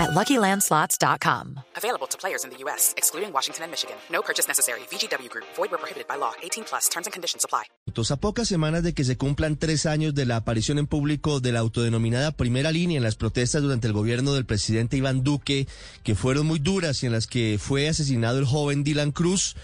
at LuckyLandSlots.com. Available to players in the U.S., excluding Washington and Michigan. No purchase necessary. VGW Group. Void where prohibited by law. 18 plus. Terms and conditions apply. A pocas semanas de que se cumplan tres años de la aparición en público de la autodenominada primera línea en las protestas durante el gobierno del presidente Iván Duque, que fueron muy duras y en las que fue asesinado el joven Dylan Cruz,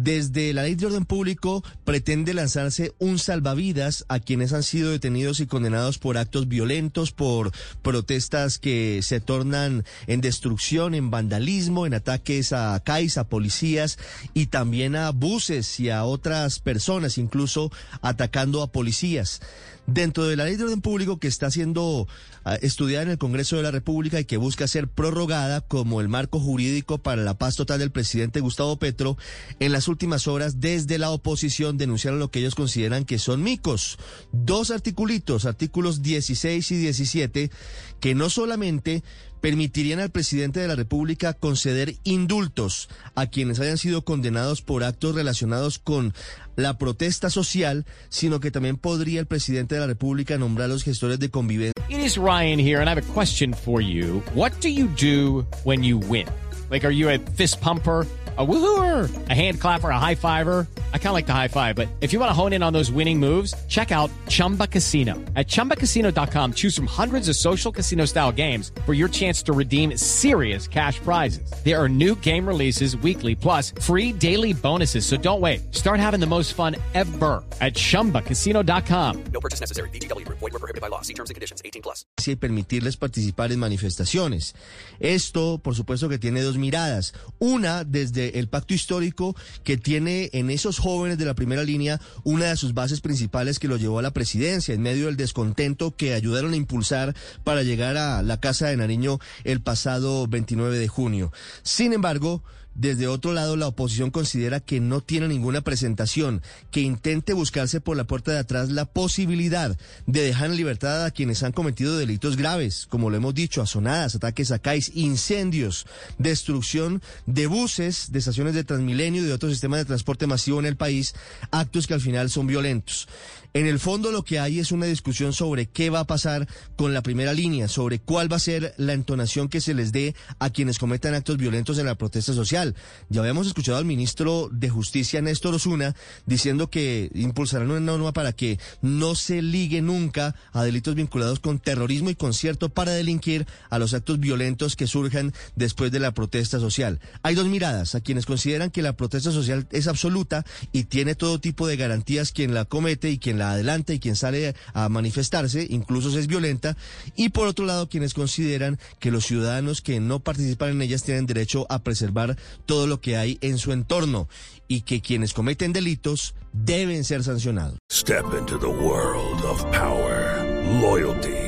desde la ley de orden público pretende lanzarse un salvavidas a quienes han sido detenidos y condenados por actos violentos, por protestas que se tornan en destrucción, en vandalismo, en ataques a CAIS, a policías y también a buses y a otras personas, incluso atacando a policías. Dentro de la ley de orden público que está siendo ah, estudiada en el Congreso de la República y que busca ser prorrogada como el marco jurídico para la paz total del presidente Gustavo Petro, en las últimas horas desde la oposición denunciaron lo que ellos consideran que son micos. Dos articulitos, artículos 16 y 17, que no solamente permitirían al presidente de la República conceder indultos a quienes hayan sido condenados por actos relacionados con la protesta social, sino que también podría el presidente de la República nombrar a los gestores de convivencia. It Ryan here and I have a question for you. What do you do when fist pumper? A woohooer, a hand clapper, a high fiver. I kind of like the high five, but if you want to hone in on those winning moves, check out Chumba Casino. At ChumbaCasino.com, choose from hundreds of social casino style games for your chance to redeem serious cash prizes. There are new game releases weekly, plus free daily bonuses. So don't wait. Start having the most fun ever at ChumbaCasino.com. No purchase necessary. BGW. Void were prohibited by law. See terms and conditions. 18 plus. y permitirles participar en manifestaciones. Esto, por supuesto, que tiene dos miradas. Una, desde el pacto histórico que tiene en esos jóvenes de la primera línea una de sus bases principales que lo llevó a la presidencia en medio del descontento que ayudaron a impulsar para llegar a la Casa de Nariño el pasado 29 de junio. Sin embargo, desde otro lado, la oposición considera que no tiene ninguna presentación, que intente buscarse por la puerta de atrás la posibilidad de dejar en libertad a quienes han cometido delitos graves, como lo hemos dicho, asonadas, ataques a CAIS, incendios, destrucción de buses, de estaciones de Transmilenio y de otros sistemas de transporte masivo en el país, actos que al final son violentos. En el fondo lo que hay es una discusión sobre qué va a pasar con la primera línea, sobre cuál va a ser la entonación que se les dé a quienes cometan actos violentos en la protesta social. Ya habíamos escuchado al ministro de Justicia, Néstor Osuna, diciendo que impulsarán una norma para que no se ligue nunca a delitos vinculados con terrorismo y concierto para delinquir a los actos violentos que surjan después de la protesta social. Hay dos miradas, a quienes consideran que la protesta social es absoluta y tiene todo tipo de garantías quien la comete y quien la adelanta y quien sale a manifestarse, incluso si es violenta, y por otro lado quienes consideran que los ciudadanos que no participan en ellas tienen derecho a preservar todo lo que hay en su entorno y que quienes cometen delitos deben ser sancionados. Step into the world of power, loyalty